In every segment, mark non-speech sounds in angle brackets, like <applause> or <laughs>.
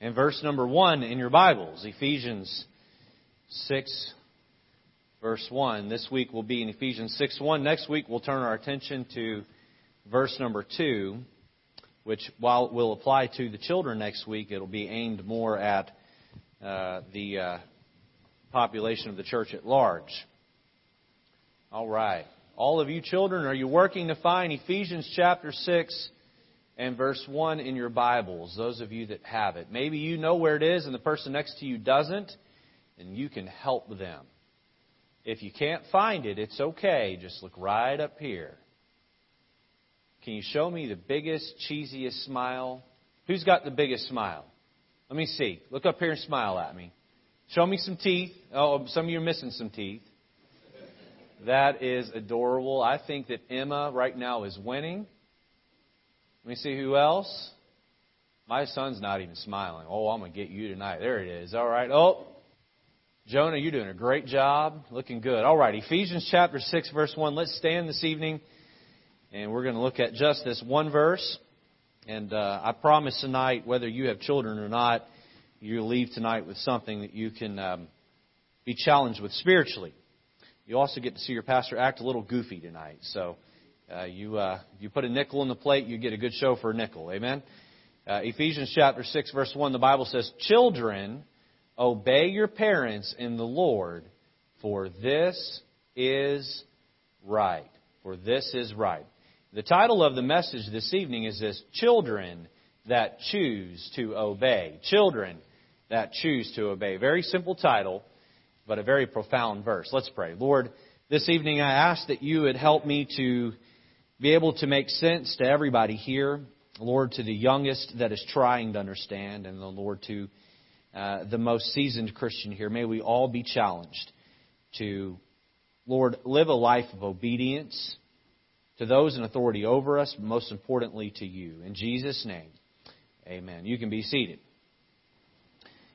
and verse number 1 in your Bibles. Ephesians 6, verse 1. This week will be in Ephesians 6 1. Next week we'll turn our attention to verse number 2, which, while it will apply to the children next week, it'll be aimed more at uh, the uh, population of the church at large. All right. All of you children, are you working to find Ephesians chapter 6 and verse 1 in your Bibles? Those of you that have it. Maybe you know where it is and the person next to you doesn't, and you can help them. If you can't find it, it's okay. Just look right up here. Can you show me the biggest, cheesiest smile? Who's got the biggest smile? Let me see. Look up here and smile at me. Show me some teeth. Oh, some of you are missing some teeth. That is adorable. I think that Emma right now is winning. Let me see who else. My son's not even smiling. Oh, I'm going to get you tonight. There it is. All right. Oh, Jonah, you're doing a great job. Looking good. All right. Ephesians chapter 6, verse 1. Let's stand this evening, and we're going to look at just this one verse. And uh, I promise tonight, whether you have children or not, you leave tonight with something that you can um, be challenged with spiritually. You also get to see your pastor act a little goofy tonight. So uh, you uh, you put a nickel in the plate, you get a good show for a nickel. Amen. Uh, Ephesians chapter six verse one, the Bible says, "Children, obey your parents in the Lord, for this is right. For this is right." The title of the message this evening is this: "Children that choose to obey." Children that choose to obey. Very simple title but a very profound verse. Let's pray. Lord, this evening I ask that you would help me to be able to make sense to everybody here. Lord, to the youngest that is trying to understand, and the Lord, to uh, the most seasoned Christian here. May we all be challenged to, Lord, live a life of obedience to those in authority over us, but most importantly to you. In Jesus' name, amen. You can be seated.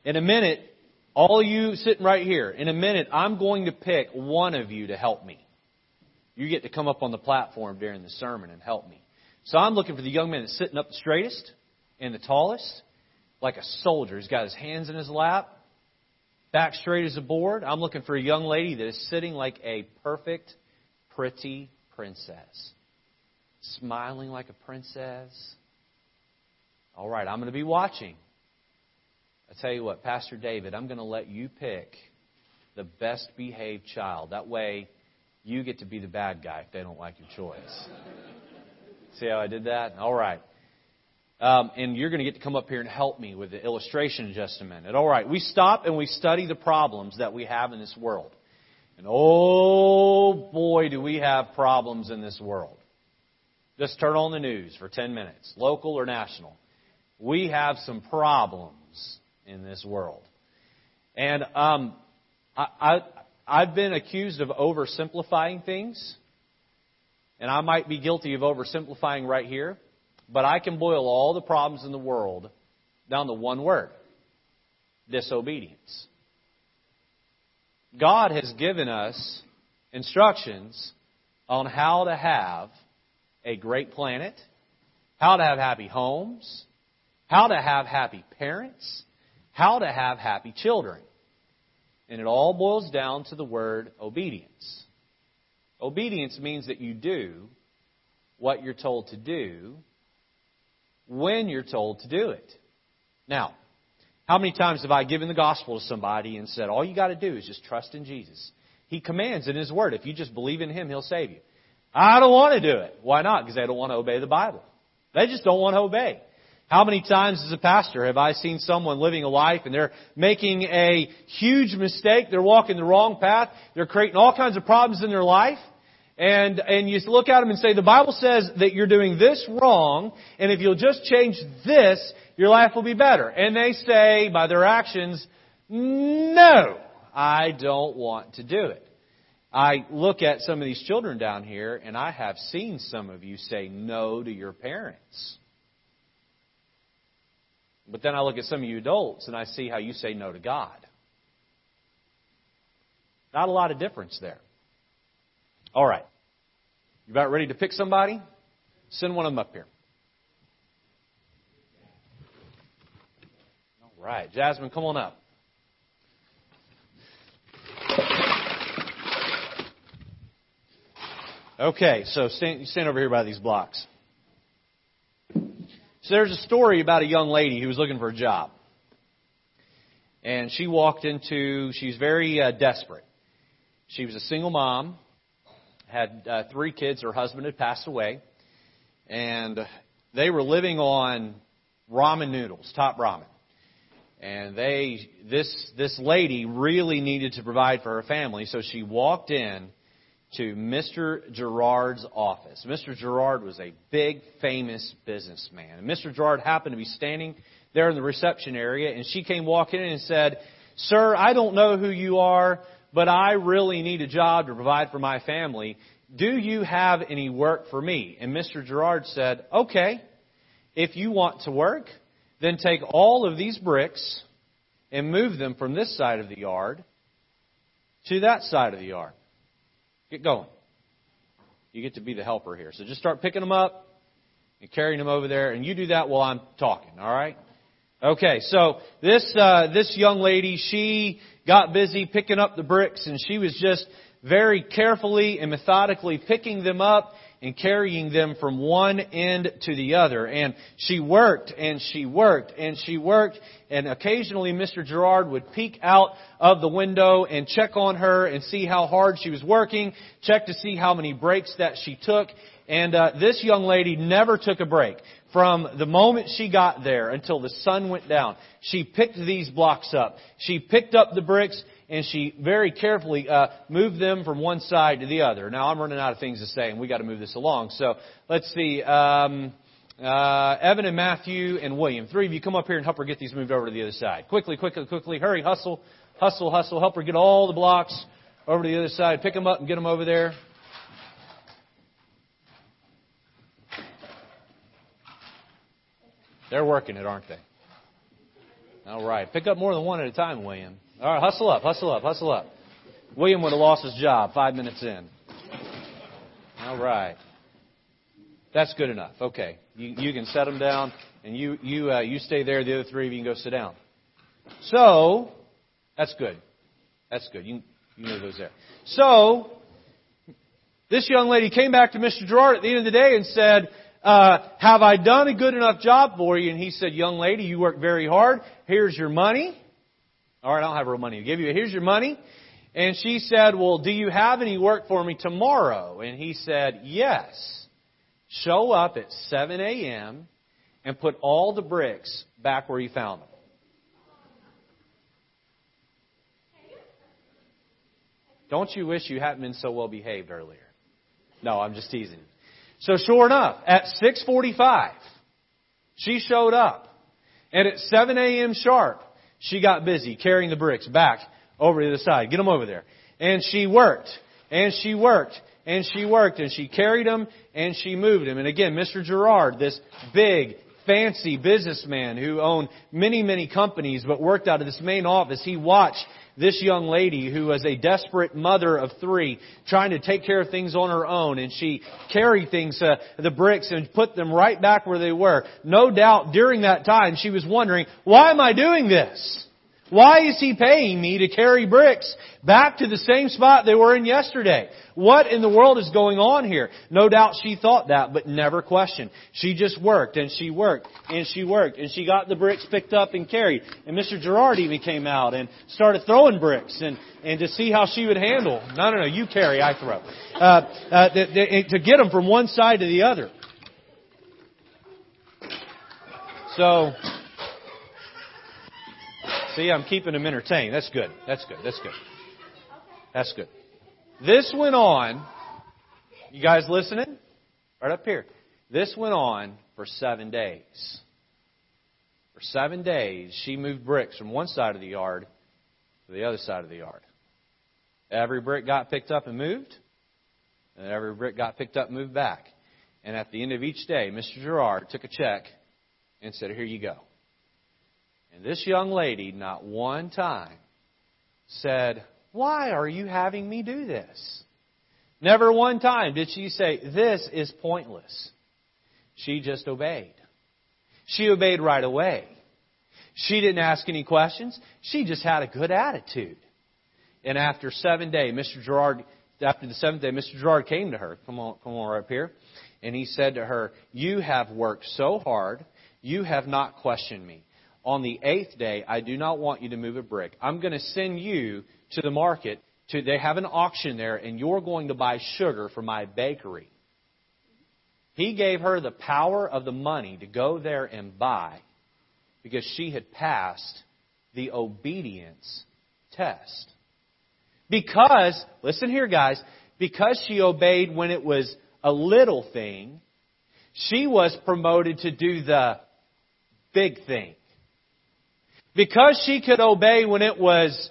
In a minute, all you sitting right here, in a minute, I'm going to pick one of you to help me. You get to come up on the platform during the sermon and help me. So I'm looking for the young man that's sitting up the straightest and the tallest, like a soldier. He's got his hands in his lap, back straight as a board. I'm looking for a young lady that is sitting like a perfect, pretty princess, smiling like a princess. All right, I'm going to be watching. I tell you what, Pastor David, I'm going to let you pick the best behaved child. That way, you get to be the bad guy if they don't like your choice. See how I did that? All right. Um, and you're going to get to come up here and help me with the illustration in just a minute. All right. We stop and we study the problems that we have in this world. And oh boy, do we have problems in this world. Just turn on the news for 10 minutes, local or national. We have some problems in this world. And um, I, I, I've been accused of oversimplifying things, and I might be guilty of oversimplifying right here, but I can boil all the problems in the world down to one word disobedience. God has given us instructions on how to have a great planet, how to have happy homes, how to have happy parents, how to have happy children. And it all boils down to the word obedience. Obedience means that you do what you're told to do when you're told to do it. Now, how many times have I given the gospel to somebody and said, all you got to do is just trust in Jesus? He commands in His Word. If you just believe in Him, He'll save you. I don't want to do it. Why not? Because they don't want to obey the Bible. They just don't want to obey. How many times as a pastor have I seen someone living a life and they're making a huge mistake, they're walking the wrong path, they're creating all kinds of problems in their life, and, and you look at them and say, the Bible says that you're doing this wrong, and if you'll just change this, your life will be better. And they say, by their actions, no, I don't want to do it. I look at some of these children down here, and I have seen some of you say no to your parents. But then I look at some of you adults and I see how you say no to God. Not a lot of difference there. All right. You about ready to pick somebody? Send one of them up here. All right. Jasmine, come on up. Okay, so stand, stand over here by these blocks. So there's a story about a young lady who was looking for a job. And she walked into, she's very uh, desperate. She was a single mom, had uh, three kids, her husband had passed away, and they were living on ramen noodles, top ramen. And they, this, this lady really needed to provide for her family, so she walked in to Mr. Gerard's office. Mr. Gerard was a big, famous businessman. And Mr. Gerard happened to be standing there in the reception area, and she came walking in and said, Sir, I don't know who you are, but I really need a job to provide for my family. Do you have any work for me? And Mr. Gerard said, Okay, if you want to work, then take all of these bricks and move them from this side of the yard to that side of the yard. Get going. You get to be the helper here. So just start picking them up and carrying them over there, and you do that while I'm talking, all right? Okay, so this uh, this young lady, she got busy picking up the bricks, and she was just very carefully and methodically picking them up and carrying them from one end to the other. And she worked and she worked and she worked and occasionally Mr. Gerard would peek out of the window and check on her and see how hard she was working, check to see how many breaks that she took. And uh, this young lady never took a break. From the moment she got there until the sun went down, she picked these blocks up. She picked up the bricks and she very carefully uh, moved them from one side to the other. Now I'm running out of things to say, and we got to move this along. So let's see. Um, uh, Evan and Matthew and William, three of you, come up here and help her get these moved over to the other side. Quickly, quickly, quickly, hurry, hustle, hustle, hustle. Help her get all the blocks over to the other side. Pick them up and get them over there. They're working it, aren't they? All right. Pick up more than one at a time, William. All right, hustle up, hustle up, hustle up. William would have lost his job five minutes in. All right. That's good enough. Okay. You, you can set them down, and you, you, uh, you stay there. The other three of you can go sit down. So, that's good. That's good. You, you know those there. So, this young lady came back to Mr. Gerard at the end of the day and said, uh, have I done a good enough job for you? And he said, young lady, you work very hard. Here's your money. All right, I don't have real money to give you. Here's your money. And she said, Well, do you have any work for me tomorrow? And he said, Yes. Show up at 7 a.m. and put all the bricks back where you found them. Don't you wish you hadn't been so well behaved earlier? No, I'm just teasing. So sure enough, at 6:45, she showed up, and at 7 a.m. sharp, she got busy carrying the bricks back over to the side. Get them over there. And she worked, and she worked, and she worked, and she carried them, and she moved them. And again, Mr. Gerard, this big, fancy businessman who owned many, many companies but worked out of this main office, he watched this young lady who was a desperate mother of three trying to take care of things on her own and she carried things, uh, the bricks and put them right back where they were. No doubt during that time she was wondering, why am I doing this? Why is he paying me to carry bricks back to the same spot they were in yesterday? What in the world is going on here? No doubt she thought that, but never questioned. She just worked and she worked and she worked and she got the bricks picked up and carried. And Mr. Gerard even came out and started throwing bricks and, and to see how she would handle. No, no, no, you carry, I throw. Uh, uh, to get them from one side to the other. So, See, I'm keeping them entertained. That's good. That's good. That's good. That's good. This went on. You guys listening? Right up here. This went on for seven days. For seven days, she moved bricks from one side of the yard to the other side of the yard. Every brick got picked up and moved, and every brick got picked up and moved back. And at the end of each day, Mr. Gerard took a check and said, Here you go. And this young lady, not one time, said, Why are you having me do this? Never one time did she say, This is pointless. She just obeyed. She obeyed right away. She didn't ask any questions. She just had a good attitude. And after seven days, Mr. Gerard, after the seventh day, Mr. Gerard came to her. Come on, come on right up here. And he said to her, You have worked so hard. You have not questioned me. On the eighth day, I do not want you to move a brick. I'm going to send you to the market. To, they have an auction there, and you're going to buy sugar for my bakery. He gave her the power of the money to go there and buy because she had passed the obedience test. Because, listen here, guys, because she obeyed when it was a little thing, she was promoted to do the big thing. Because she could obey when it was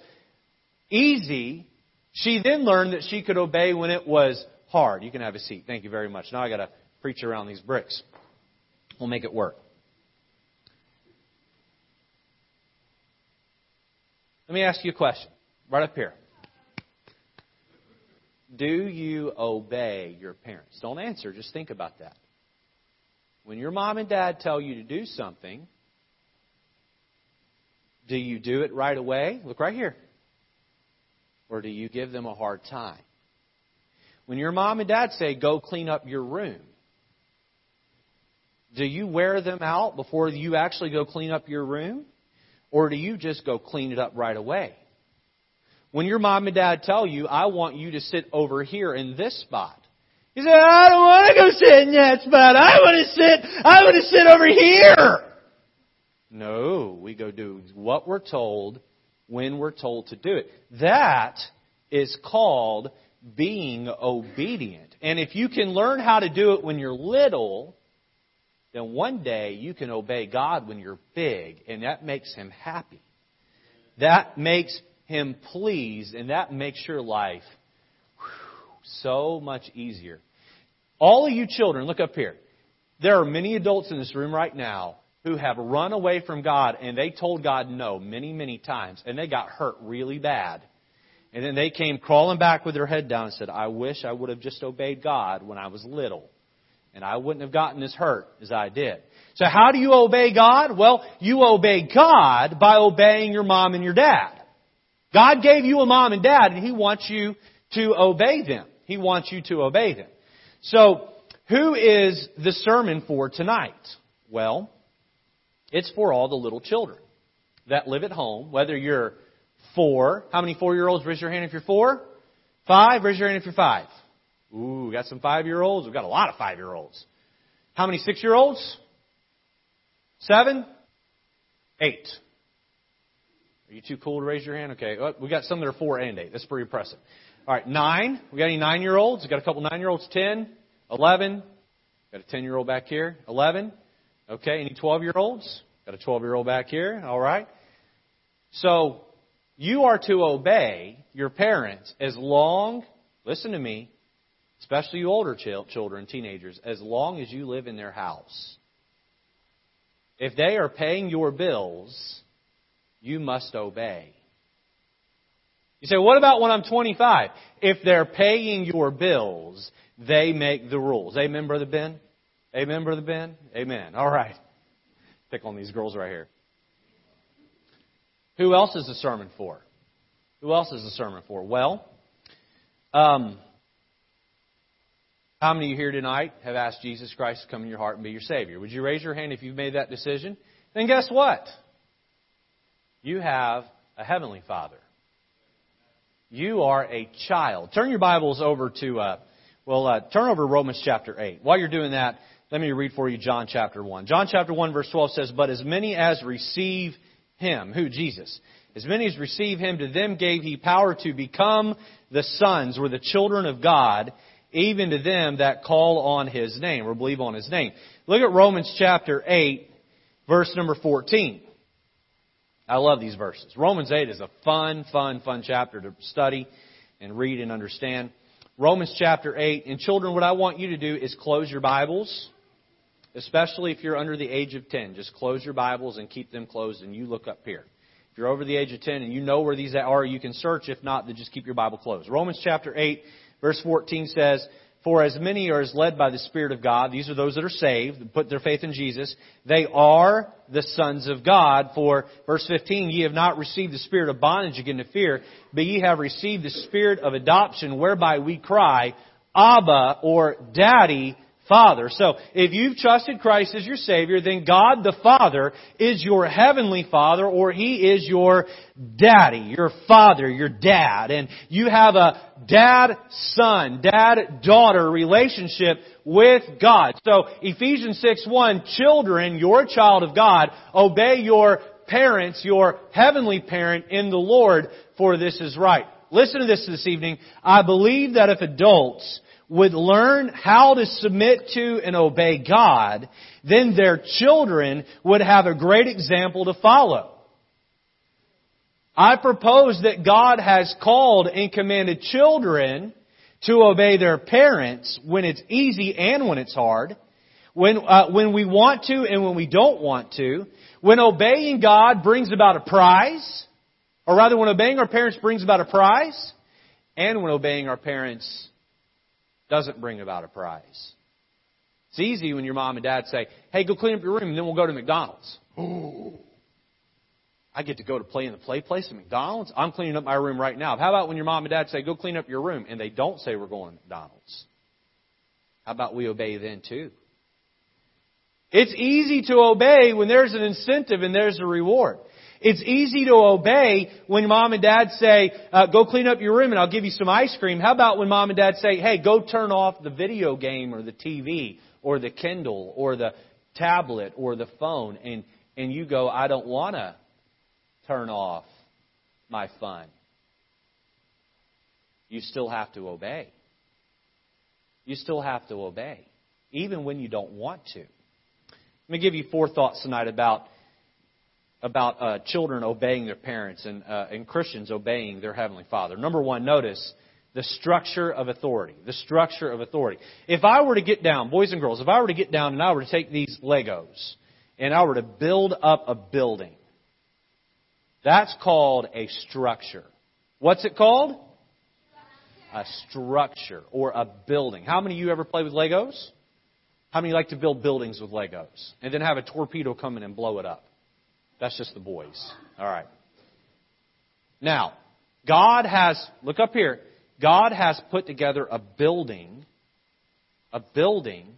easy, she then learned that she could obey when it was hard. You can have a seat. Thank you very much. Now I got to preach around these bricks. We'll make it work. Let me ask you a question. Right up here. Do you obey your parents? Don't answer, just think about that. When your mom and dad tell you to do something, do you do it right away? Look right here. Or do you give them a hard time? When your mom and dad say, go clean up your room, do you wear them out before you actually go clean up your room? Or do you just go clean it up right away? When your mom and dad tell you, I want you to sit over here in this spot, you say, I don't want to go sit in that spot. I want to sit, I want to sit over here. No, we go do what we're told when we're told to do it. That is called being obedient. And if you can learn how to do it when you're little, then one day you can obey God when you're big, and that makes Him happy. That makes Him pleased, and that makes your life whew, so much easier. All of you children, look up here. There are many adults in this room right now who have run away from God and they told God no many, many times, and they got hurt really bad. And then they came crawling back with their head down and said, I wish I would have just obeyed God when I was little and I wouldn't have gotten as hurt as I did. So how do you obey God? Well, you obey God by obeying your mom and your dad. God gave you a mom and dad and He wants you to obey them. He wants you to obey them. So, who is the sermon for tonight? Well, it's for all the little children that live at home, whether you're four. How many four year olds? Raise your hand if you're four. Five? Raise your hand if you're five. Ooh, we got some five year olds. We've got a lot of five year olds. How many six year olds? Seven? Eight. Are you too cool to raise your hand? Okay. Oh, we got some that are four and eight. That's pretty impressive. All right. Nine. We got any nine year olds? We got a couple nine year olds. Ten. Eleven. Got a ten year old back here. Eleven. Okay. Any twelve year olds? Got a twelve year old back here. All right. So you are to obey your parents as long, listen to me, especially you older children, teenagers, as long as you live in their house. If they are paying your bills, you must obey. You say, what about when I'm 25? If they're paying your bills, they make the rules. Amen, Brother Ben? Amen, Brother Ben? Amen. All right. Pick on these girls right here. Who else is the sermon for? Who else is the sermon for? Well, um, how many of you here tonight have asked Jesus Christ to come in your heart and be your Savior? Would you raise your hand if you've made that decision? Then guess what? You have a Heavenly Father. You are a child. Turn your Bibles over to, uh, well, uh, turn over Romans chapter 8. While you're doing that, let me read for you John chapter 1. John chapter 1 verse 12 says, But as many as receive Him, who? Jesus. As many as receive Him, to them gave He power to become the sons or the children of God, even to them that call on His name or believe on His name. Look at Romans chapter 8, verse number 14. I love these verses. Romans 8 is a fun, fun, fun chapter to study and read and understand. Romans chapter 8. And children, what I want you to do is close your Bibles, especially if you're under the age of 10. Just close your Bibles and keep them closed and you look up here. If you're over the age of 10 and you know where these are, you can search. If not, then just keep your Bible closed. Romans chapter 8, Verse 14 says, For as many are as led by the Spirit of God, these are those that are saved, put their faith in Jesus, they are the sons of God. For, verse 15, ye have not received the spirit of bondage again to fear, but ye have received the spirit of adoption, whereby we cry, Abba, or Daddy, Father. So, if you've trusted Christ as your Savior, then God the Father is your Heavenly Father, or He is your Daddy, your Father, your Dad. And you have a dad-son, dad-daughter relationship with God. So, Ephesians 6 1, children, you're a child of God, obey your parents, your heavenly parent in the Lord, for this is right. Listen to this this evening. I believe that if adults would learn how to submit to and obey God, then their children would have a great example to follow. I propose that God has called and commanded children to obey their parents when it's easy and when it's hard, when, uh, when we want to and when we don't want to, when obeying God brings about a prize, or rather when obeying our parents brings about a prize, and when obeying our parents doesn't bring about a prize. It's easy when your mom and dad say, hey, go clean up your room and then we'll go to McDonald's. <gasps> I get to go to play in the play place at McDonald's. I'm cleaning up my room right now. How about when your mom and dad say, go clean up your room, and they don't say we're going to McDonald's? How about we obey then too? It's easy to obey when there's an incentive and there's a reward. It's easy to obey when mom and dad say, uh, go clean up your room and I'll give you some ice cream. How about when mom and dad say, hey, go turn off the video game or the TV or the Kindle or the tablet or the phone and, and you go, I don't want to turn off my fun. You still have to obey. You still have to obey, even when you don't want to. Let me give you four thoughts tonight about about uh, children obeying their parents and, uh, and Christians obeying their Heavenly Father. Number one, notice the structure of authority. The structure of authority. If I were to get down, boys and girls, if I were to get down and I were to take these Legos and I were to build up a building, that's called a structure. What's it called? A structure or a building. How many of you ever play with Legos? How many like to build buildings with Legos and then have a torpedo come in and blow it up? That's just the boys. All right. Now, God has, look up here, God has put together a building, a building,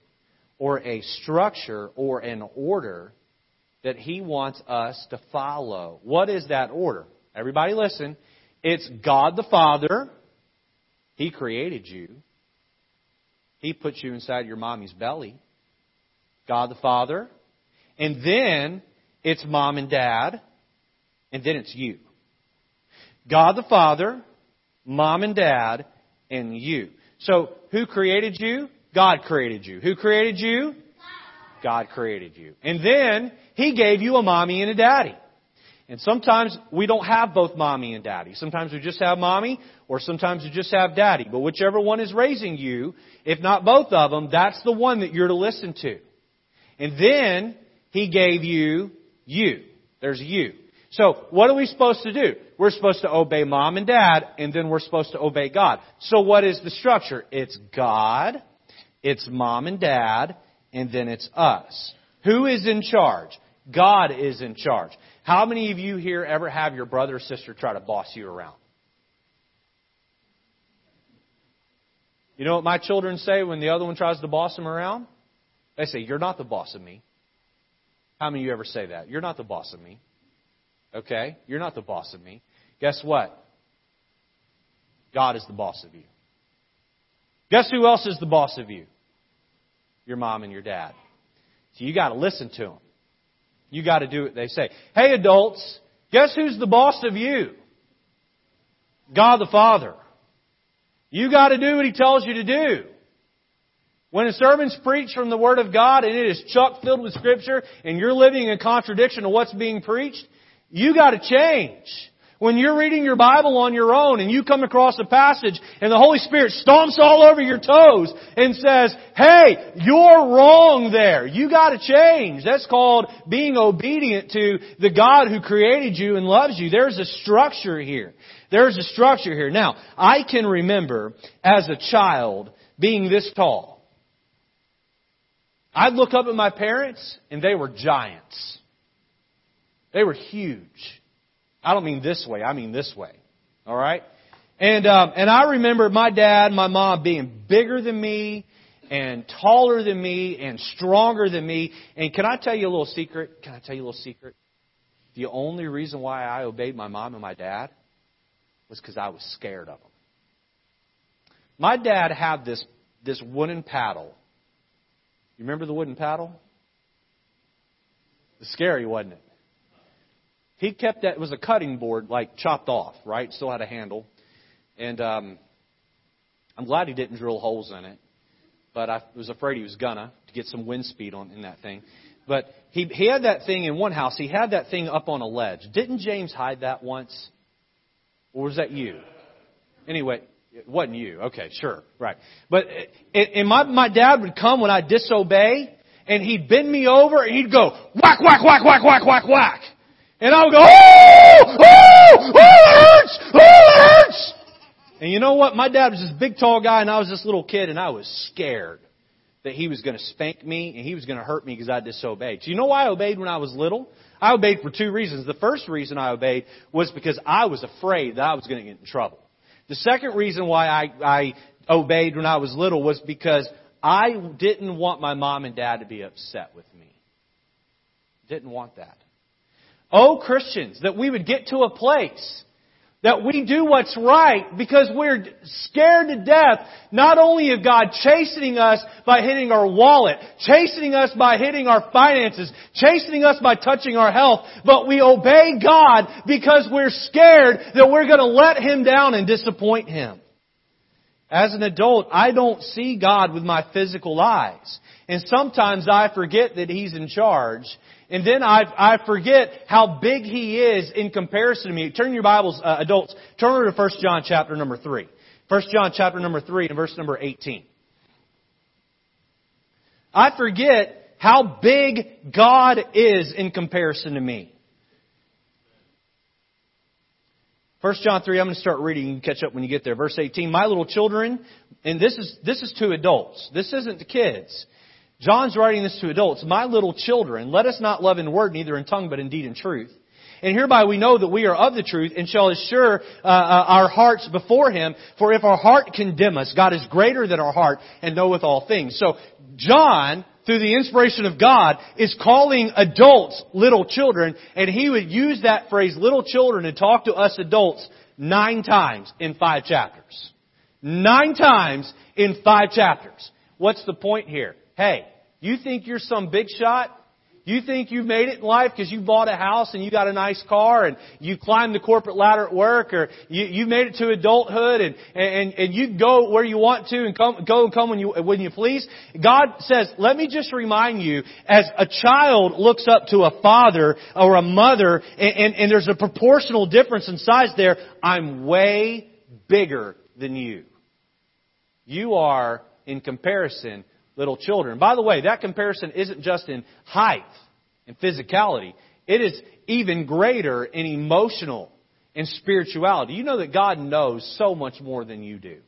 or a structure, or an order that He wants us to follow. What is that order? Everybody listen. It's God the Father. He created you. He put you inside your mommy's belly. God the Father. And then it's mom and dad, and then it's you. God the Father, mom and dad, and you. So, who created you? God created you. Who created you? God created you. And then, He gave you a mommy and a daddy. And sometimes we don't have both mommy and daddy. Sometimes we just have mommy, or sometimes we just have daddy. But whichever one is raising you, if not both of them, that's the one that you're to listen to. And then, He gave you you. There's you. So, what are we supposed to do? We're supposed to obey mom and dad, and then we're supposed to obey God. So, what is the structure? It's God, it's mom and dad, and then it's us. Who is in charge? God is in charge. How many of you here ever have your brother or sister try to boss you around? You know what my children say when the other one tries to boss them around? They say, You're not the boss of me. How many of you ever say that? You're not the boss of me. Okay? You're not the boss of me. Guess what? God is the boss of you. Guess who else is the boss of you? Your mom and your dad. So you got to listen to them. You got to do what they say. Hey, adults, guess who's the boss of you? God the Father. You got to do what He tells you to do. When a sermon's preached from the Word of God and it is chock filled with Scripture and you're living in contradiction to what's being preached, you gotta change. When you're reading your Bible on your own and you come across a passage and the Holy Spirit stomps all over your toes and says, hey, you're wrong there. You gotta change. That's called being obedient to the God who created you and loves you. There's a structure here. There's a structure here. Now, I can remember as a child being this tall. I'd look up at my parents, and they were giants. They were huge. I don't mean this way, I mean this way. All right? And, um, and I remember my dad my mom being bigger than me, and taller than me, and stronger than me. And can I tell you a little secret? Can I tell you a little secret? The only reason why I obeyed my mom and my dad was because I was scared of them. My dad had this, this wooden paddle. You remember the wooden paddle? It was scary, wasn't it? He kept that, it was a cutting board, like chopped off, right? Still had a handle. And um, I'm glad he didn't drill holes in it, but I was afraid he was gonna to get some wind speed on in that thing. But he he had that thing in one house. He had that thing up on a ledge. Didn't James hide that once? Or was that you? Anyway, it wasn't you. Okay, sure, right. But and my my dad would come when I disobey, and he'd bend me over and he'd go whack whack whack whack whack whack whack, and I would go oh oh oh it hurts oh it hurts. And you know what? My dad was this big tall guy, and I was this little kid, and I was scared that he was going to spank me and he was going to hurt me because I disobeyed. So you know why I obeyed when I was little? I obeyed for two reasons. The first reason I obeyed was because I was afraid that I was going to get in trouble. The second reason why I, I obeyed when I was little was because I didn't want my mom and dad to be upset with me. Didn't want that. Oh, Christians, that we would get to a place that we do what's right because we're scared to death not only of God chastening us by hitting our wallet, chastening us by hitting our finances, chastening us by touching our health, but we obey God because we're scared that we're going to let Him down and disappoint Him. As an adult, I don't see God with my physical eyes. And sometimes I forget that He's in charge and then I, I forget how big he is in comparison to me. Turn your Bibles, uh, adults, turn to 1 John chapter number 3. 1 John chapter number 3 and verse number 18. I forget how big God is in comparison to me. 1 John 3, I'm going to start reading. You can catch up when you get there. Verse 18. My little children, and this is, this is to adults. This isn't to kids. John's writing this to adults. My little children, let us not love in word, neither in tongue, but indeed in deed and truth. And hereby we know that we are of the truth and shall assure uh, uh, our hearts before Him. For if our heart condemn us, God is greater than our heart and knoweth all things. So John, through the inspiration of God, is calling adults little children, and he would use that phrase little children to talk to us adults nine times in five chapters. Nine times in five chapters. What's the point here? Hey, you think you're some big shot? You think you've made it in life because you bought a house and you got a nice car and you climbed the corporate ladder at work or you, you made it to adulthood and, and, and you go where you want to and come, go and come when you, when you please. God says, let me just remind you, as a child looks up to a father or a mother and, and, and there's a proportional difference in size there, I'm way bigger than you. You are, in comparison, little children. By the way, that comparison isn't just in height and physicality. It is even greater in emotional and spirituality. You know that God knows so much more than you do.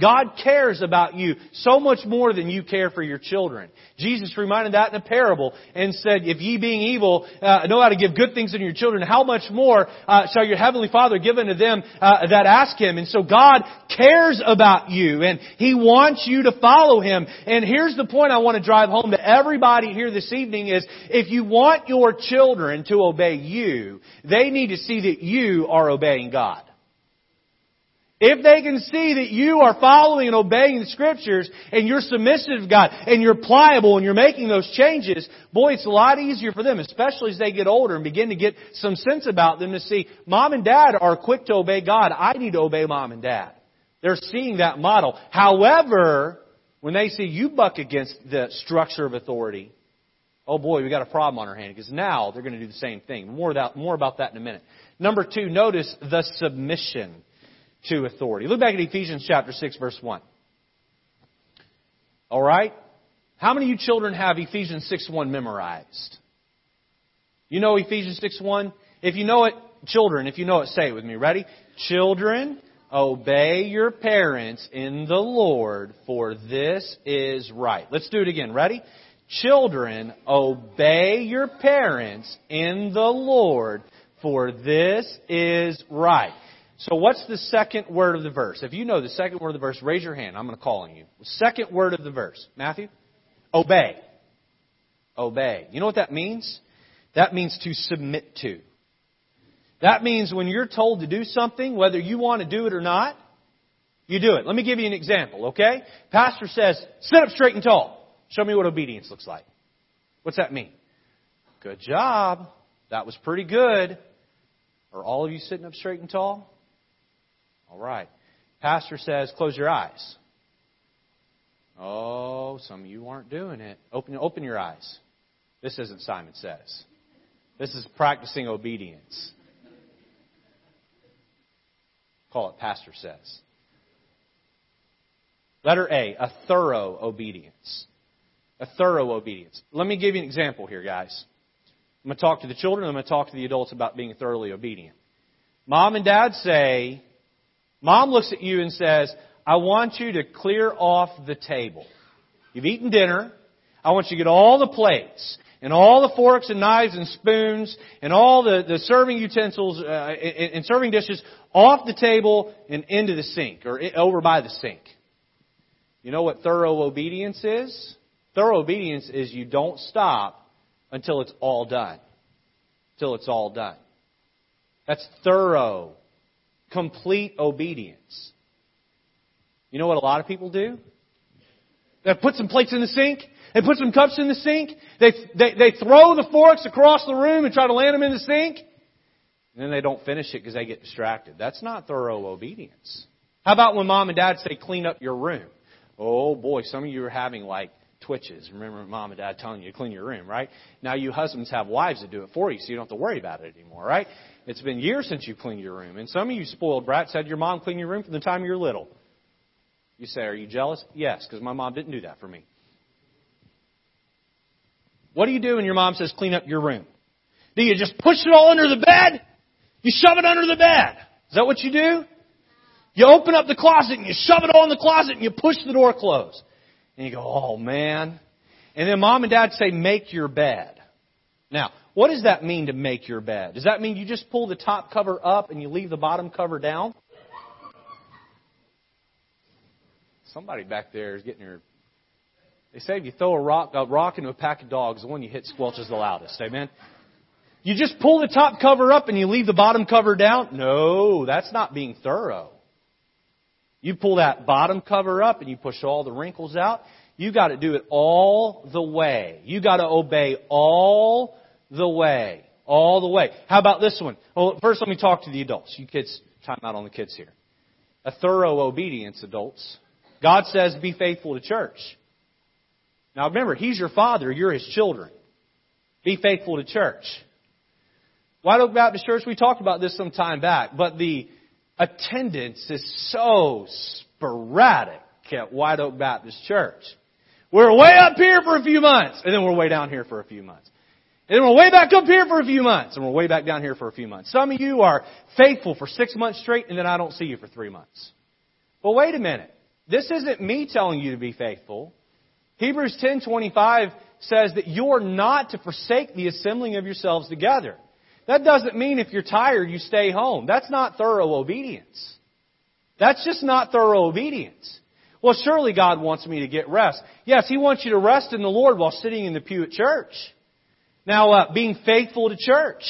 God cares about you so much more than you care for your children. Jesus reminded that in a parable and said, if ye being evil uh, know how to give good things to your children, how much more uh, shall your heavenly Father give unto them uh, that ask Him? And so God cares about you and He wants you to follow Him. And here's the point I want to drive home to everybody here this evening is if you want your children to obey you, they need to see that you are obeying God. If they can see that you are following and obeying the scriptures and you're submissive to God and you're pliable and you're making those changes, boy, it's a lot easier for them, especially as they get older and begin to get some sense about them to see mom and dad are quick to obey God. I need to obey mom and dad. They're seeing that model. However, when they see you buck against the structure of authority, oh boy, we got a problem on our hand because now they're going to do the same thing. More, that, more about that in a minute. Number two, notice the submission to authority. Look back at Ephesians chapter 6 verse 1. All right? How many of you children have Ephesians 6:1 memorized? You know Ephesians 6:1? If you know it, children, if you know it, say it with me. Ready? Children, obey your parents in the Lord, for this is right. Let's do it again. Ready? Children, obey your parents in the Lord, for this is right. So what's the second word of the verse? If you know the second word of the verse, raise your hand. I'm going to call on you. Second word of the verse. Matthew? Obey. Obey. You know what that means? That means to submit to. That means when you're told to do something, whether you want to do it or not, you do it. Let me give you an example, okay? Pastor says, sit up straight and tall. Show me what obedience looks like. What's that mean? Good job. That was pretty good. Are all of you sitting up straight and tall? All right. Pastor says, close your eyes. Oh, some of you aren't doing it. Open, open your eyes. This isn't Simon Says. This is practicing obedience. Call it Pastor Says. Letter A, a thorough obedience. A thorough obedience. Let me give you an example here, guys. I'm going to talk to the children, I'm going to talk to the adults about being thoroughly obedient. Mom and dad say, Mom looks at you and says, I want you to clear off the table. You've eaten dinner. I want you to get all the plates and all the forks and knives and spoons and all the, the serving utensils uh, and, and serving dishes off the table and into the sink or over by the sink. You know what thorough obedience is? Thorough obedience is you don't stop until it's all done. Till it's all done. That's thorough, complete obedience. You know what a lot of people do? They put some plates in the sink. They put some cups in the sink. They, they, they throw the forks across the room and try to land them in the sink. And then they don't finish it because they get distracted. That's not thorough obedience. How about when mom and dad say, clean up your room? Oh boy, some of you are having like twitches. Remember mom and dad telling you to clean your room, right? Now you husbands have wives that do it for you, so you don't have to worry about it anymore, right? It's been years since you cleaned your room. And some of you spoiled brats had your mom clean your room from the time you were little. You say, Are you jealous? Yes, because my mom didn't do that for me. What do you do when your mom says clean up your room? Do you just push it all under the bed? You shove it under the bed. Is that what you do? You open up the closet and you shove it all in the closet and you push the door closed. And you go, oh man. And then mom and dad say, make your bed. Now, what does that mean to make your bed? Does that mean you just pull the top cover up and you leave the bottom cover down? Somebody back there is getting your. They say if you throw a rock, a rock into a pack of dogs, the one you hit squelches the loudest. Amen. You just pull the top cover up and you leave the bottom cover down? No, that's not being thorough. You pull that bottom cover up and you push all the wrinkles out. You got to do it all the way. You got to obey all the way. All the way. How about this one? Well, first let me talk to the adults. You kids, time out on the kids here. A thorough obedience, adults. God says be faithful to church. Now remember, He's your Father, you're His children. Be faithful to church. White Oak Baptist Church, we talked about this some time back, but the attendance is so sporadic at White Oak Baptist Church. We're way up here for a few months, and then we're way down here for a few months. And then we're way back up here for a few months, and we're way back down here for a few months. Some of you are faithful for six months straight, and then I don't see you for three months. Well, wait a minute. This isn't me telling you to be faithful. Hebrews 10:25 says that you're not to forsake the assembling of yourselves together. That doesn't mean if you're tired you stay home. That's not thorough obedience. That's just not thorough obedience. Well, surely God wants me to get rest. Yes, He wants you to rest in the Lord while sitting in the pew at church. Now, uh, being faithful to church.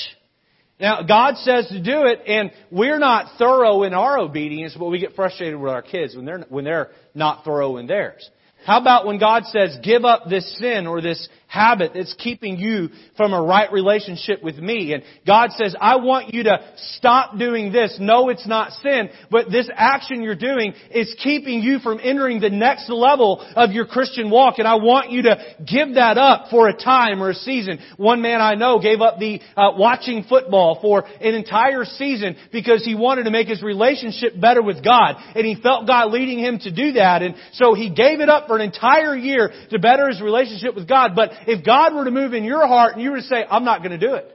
Now, God says to do it, and we're not thorough in our obedience, but we get frustrated with our kids when they're, when they're not thorough in theirs. How about when God says, give up this sin or this habit that's keeping you from a right relationship with me. And God says, I want you to stop doing this. No, it's not sin, but this action you're doing is keeping you from entering the next level of your Christian walk. And I want you to give that up for a time or a season. One man I know gave up the uh, watching football for an entire season because he wanted to make his relationship better with God. And he felt God leading him to do that. And so he gave it up for an entire year to better his relationship with God. But if God were to move in your heart and you were to say, I'm not going to do it.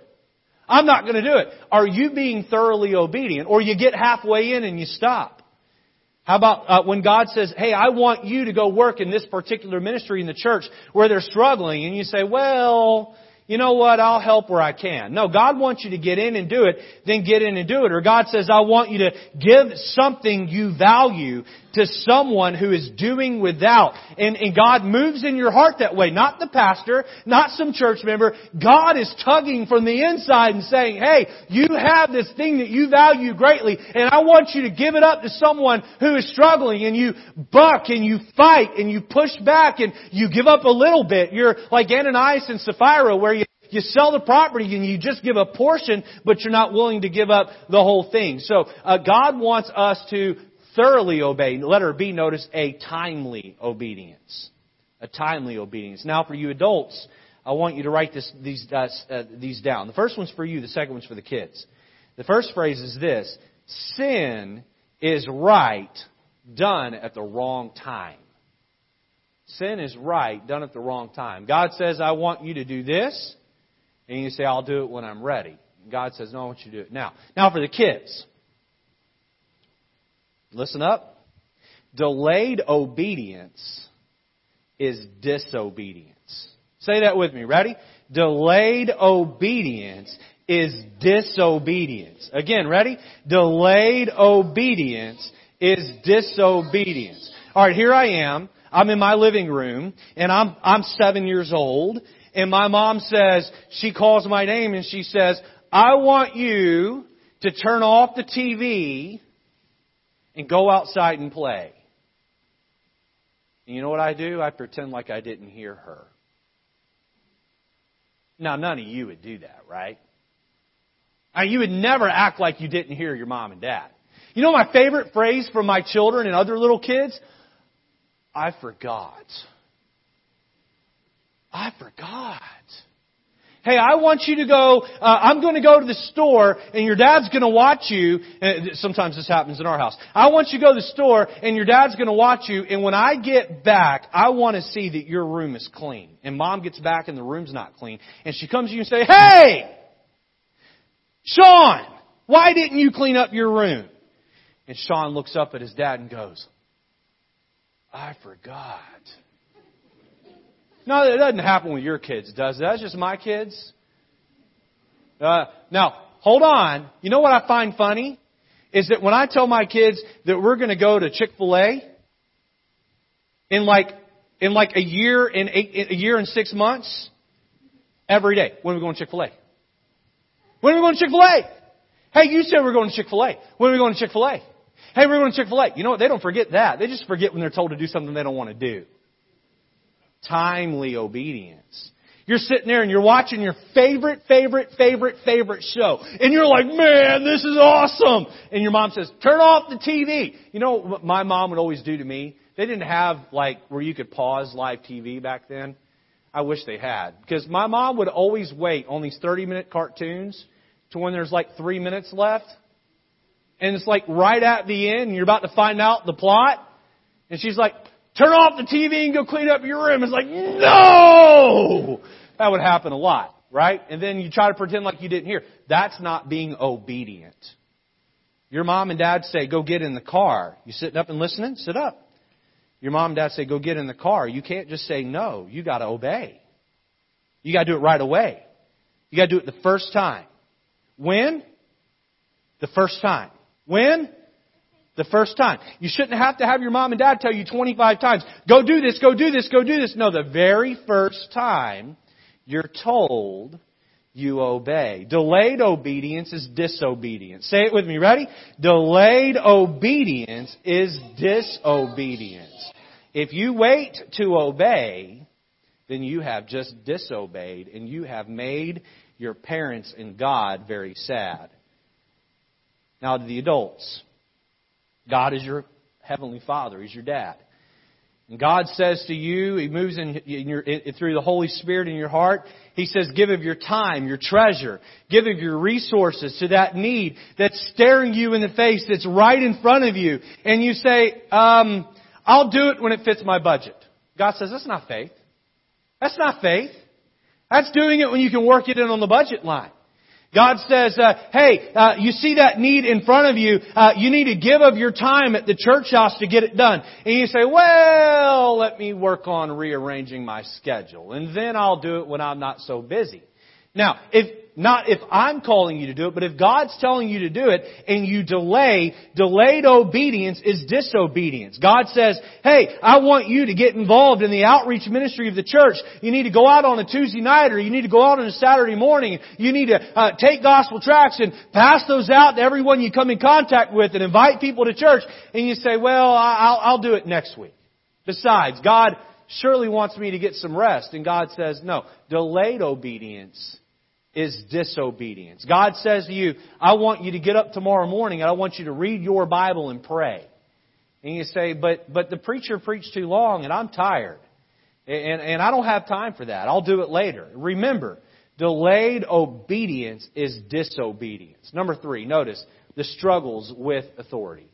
I'm not going to do it. Are you being thoroughly obedient? Or you get halfway in and you stop? How about uh, when God says, hey, I want you to go work in this particular ministry in the church where they're struggling, and you say, well, you know what, I'll help where I can. No, God wants you to get in and do it, then get in and do it. Or God says, I want you to give something you value to someone who is doing without. And, and God moves in your heart that way. Not the pastor, not some church member. God is tugging from the inside and saying, hey, you have this thing that you value greatly, and I want you to give it up to someone who is struggling, and you buck and you fight and you push back and you give up a little bit. You're like Ananias and Sapphira where you you sell the property and you just give a portion, but you're not willing to give up the whole thing. So uh, God wants us to thoroughly obey. Letter B, notice a timely obedience. A timely obedience. Now, for you adults, I want you to write this, these, uh, uh, these down. The first one's for you, the second one's for the kids. The first phrase is this Sin is right, done at the wrong time. Sin is right, done at the wrong time. God says, I want you to do this. And you say, I'll do it when I'm ready. God says, No, I want you to do it now. Now for the kids. Listen up. Delayed obedience is disobedience. Say that with me. Ready? Delayed obedience is disobedience. Again, ready? Delayed obedience is disobedience. Alright, here I am. I'm in my living room and I'm, I'm seven years old and my mom says, she calls my name and she says, I want you to turn off the TV and go outside and play. And you know what I do? I pretend like I didn't hear her. Now, none of you would do that, right? I mean, you would never act like you didn't hear your mom and dad. You know my favorite phrase from my children and other little kids? I forgot. I forgot. Hey, I want you to go, uh, I'm going to go to the store and your dad's going to watch you. And sometimes this happens in our house. I want you to go to the store and your dad's going to watch you and when I get back, I want to see that your room is clean. And mom gets back and the room's not clean. And she comes to you and say, Hey! Sean! Why didn't you clean up your room? And Sean looks up at his dad and goes, I forgot. No, it doesn't happen with your kids, does it? That's just my kids. Uh, now, hold on. You know what I find funny? Is that when I tell my kids that we're going to go to Chick-fil-A in like, in like a year and eight, a year and six months, every day, when are we going to Chick-fil-A? When are we going to Chick-fil-A? Hey, you said we're going to Chick-fil-A. When are we going to Chick-fil-A? Hey, we're going to Chick-fil-A. You know what? They don't forget that. They just forget when they're told to do something they don't want to do timely obedience. You're sitting there and you're watching your favorite, favorite, favorite, favorite show. And you're like, man, this is awesome. And your mom says, turn off the TV. You know what my mom would always do to me? They didn't have like where you could pause live TV back then. I wish they had. Because my mom would always wait on these 30 minute cartoons to when there's like three minutes left. And it's like right at the end you're about to find out the plot. And she's like, turn off the TV and go clean up your room. It's like, no! That would happen a lot, right? And then you try to pretend like you didn't hear. That's not being obedient. Your mom and dad say, go get in the car. You sitting up and listening? Sit up. Your mom and dad say, go get in the car. You can't just say no. You gotta obey. You gotta do it right away. You gotta do it the first time. When? The first time. When? The first time. You shouldn't have to have your mom and dad tell you 25 times, go do this, go do this, go do this. No, the very first time you're told, you obey. Delayed obedience is disobedience. Say it with me. Ready? Delayed obedience is disobedience. If you wait to obey, then you have just disobeyed and you have made your parents and God very sad. Now to the adults. God is your heavenly Father. He's your dad. And God says to you, He moves in, in your, in, through the Holy Spirit in your heart. He says, give of your time, your treasure, give of your resources to that need that's staring you in the face, that's right in front of you. And you say, um, I'll do it when it fits my budget. God says, that's not faith. That's not faith. That's doing it when you can work it in on the budget line. God says, uh, hey, uh, you see that need in front of you, uh, you need to give of your time at the church house to get it done. And you say, well, let me work on rearranging my schedule, and then I'll do it when I'm not so busy. Now, if not if I'm calling you to do it, but if God's telling you to do it and you delay, delayed obedience is disobedience. God says, hey, I want you to get involved in the outreach ministry of the church. You need to go out on a Tuesday night or you need to go out on a Saturday morning. You need to uh, take gospel tracts and pass those out to everyone you come in contact with and invite people to church. And you say, well, I'll, I'll do it next week. Besides, God surely wants me to get some rest. And God says, no, delayed obedience is disobedience. God says to you, I want you to get up tomorrow morning and I want you to read your Bible and pray. And you say, but, but the preacher preached too long and I'm tired. And, and I don't have time for that. I'll do it later. Remember, delayed obedience is disobedience. Number three, notice the struggles with authority.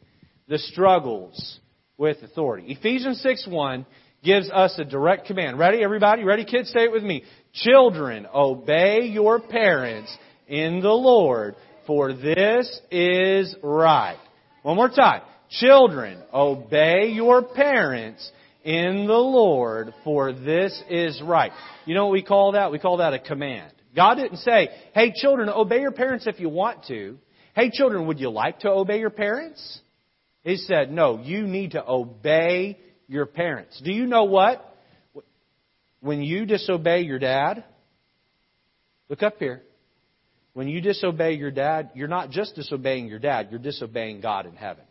The struggles with authority. Ephesians 6 1 gives us a direct command. Ready, everybody? Ready, kids? Say it with me. Children, obey your parents in the Lord, for this is right. One more time. Children, obey your parents in the Lord, for this is right. You know what we call that? We call that a command. God didn't say, hey children, obey your parents if you want to. Hey children, would you like to obey your parents? He said, no, you need to obey your parents. Do you know what? when you disobey your dad, look up here. When you disobey your dad, you're not just disobeying your dad, you're disobeying God in heaven.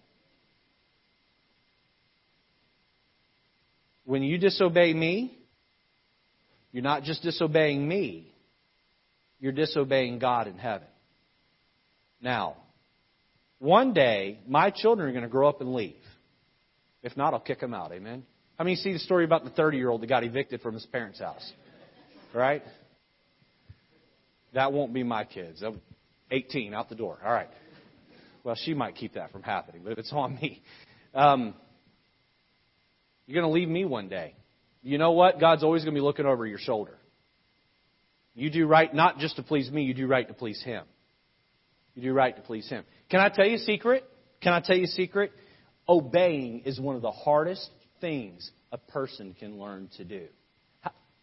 When you disobey me, you're not just disobeying me, you're disobeying God in heaven. Now, one day, my children are going to grow up and leave. If not, I'll kick them out. Amen? How many see the story about the 30 year old that got evicted from his parents' house? Right? That won't be my kids. 18 out the door. All right. Well, she might keep that from happening, but if it's on me. Um, you're going to leave me one day. You know what? God's always going to be looking over your shoulder. You do right not just to please me, you do right to please Him. You do right to please Him. Can I tell you a secret? Can I tell you a secret? Obeying is one of the hardest things a person can learn to do.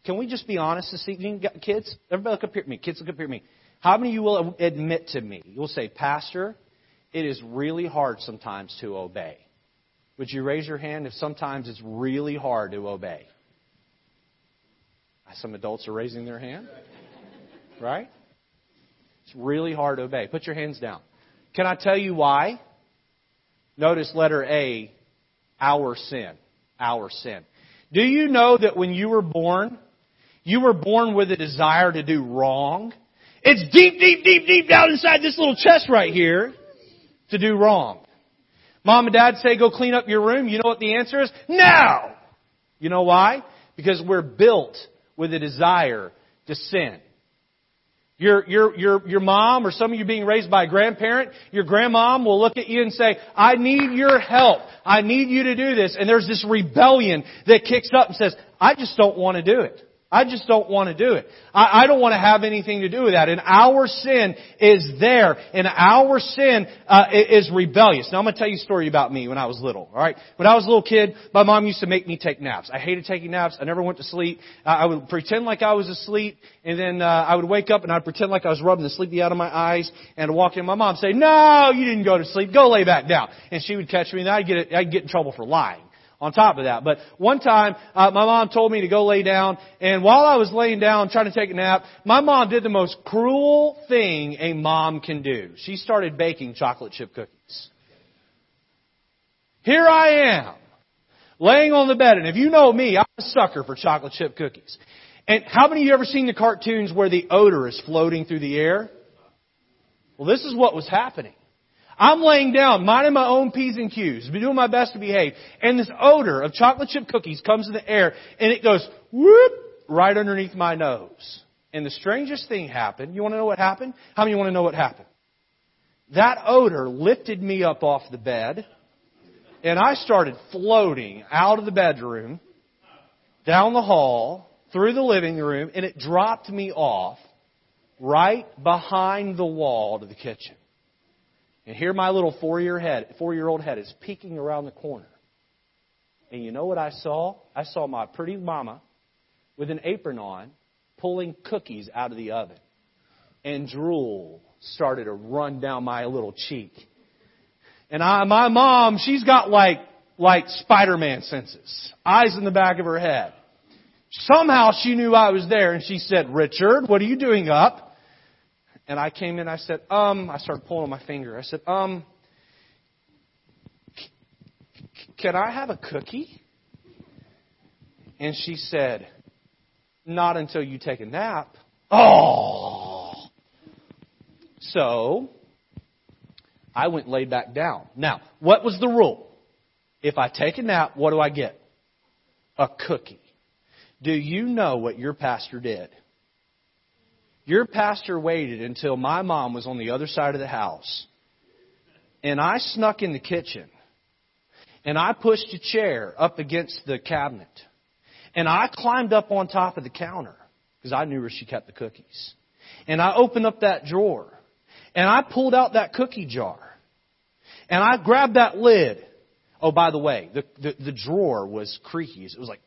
Can we just be honest this evening, kids? Everybody look up here at me. Kids, look up here at me. How many of you will admit to me? You'll say, Pastor, it is really hard sometimes to obey. Would you raise your hand if sometimes it's really hard to obey? Some adults are raising their hand. Right? It's really hard to obey. Put your hands down. Can I tell you why? Notice letter A, our sin our sin. Do you know that when you were born, you were born with a desire to do wrong? It's deep, deep, deep, deep down inside this little chest right here to do wrong. Mom and dad say go clean up your room. You know what the answer is? No! You know why? Because we're built with a desire to sin. Your, your, your, your mom or some of you being raised by a grandparent, your grandmom will look at you and say, I need your help. I need you to do this. And there's this rebellion that kicks up and says, I just don't want to do it. I just don't want to do it. I, I don't want to have anything to do with that. And our sin is there. And our sin uh, is rebellious. Now I'm going to tell you a story about me when I was little. All right, when I was a little kid, my mom used to make me take naps. I hated taking naps. I never went to sleep. I would pretend like I was asleep, and then uh, I would wake up and I'd pretend like I was rubbing the sleepy out of my eyes, and I'd walk in. My mom would say, "No, you didn't go to sleep. Go lay back down." And she would catch me, and I'd get I'd get in trouble for lying on top of that. But one time, uh, my mom told me to go lay down, and while I was laying down trying to take a nap, my mom did the most cruel thing a mom can do. She started baking chocolate chip cookies. Here I am, laying on the bed, and if you know me, I'm a sucker for chocolate chip cookies. And how many of you ever seen the cartoons where the odor is floating through the air? Well, this is what was happening. I'm laying down, minding my own P's and Q's, doing my best to behave, and this odor of chocolate chip cookies comes in the air, and it goes whoop right underneath my nose. And the strangest thing happened. You want to know what happened? How many want to know what happened? That odor lifted me up off the bed, and I started floating out of the bedroom, down the hall, through the living room, and it dropped me off right behind the wall to the kitchen. And here my little four-year head, four-year-old head is peeking around the corner. And you know what I saw? I saw my pretty mama with an apron on pulling cookies out of the oven. And drool started to run down my little cheek. And I, my mom, she's got like, like Spider-Man senses. Eyes in the back of her head. Somehow she knew I was there and she said, Richard, what are you doing up? And I came in, I said, um, I started pulling my finger. I said, um, can I have a cookie? And she said, not until you take a nap. Oh! So, I went laid back down. Now, what was the rule? If I take a nap, what do I get? A cookie. Do you know what your pastor did? Your pastor waited until my mom was on the other side of the house. And I snuck in the kitchen. And I pushed a chair up against the cabinet. And I climbed up on top of the counter because I knew where she kept the cookies. And I opened up that drawer. And I pulled out that cookie jar. And I grabbed that lid. Oh, by the way, the, the, the drawer was creaky. It was like,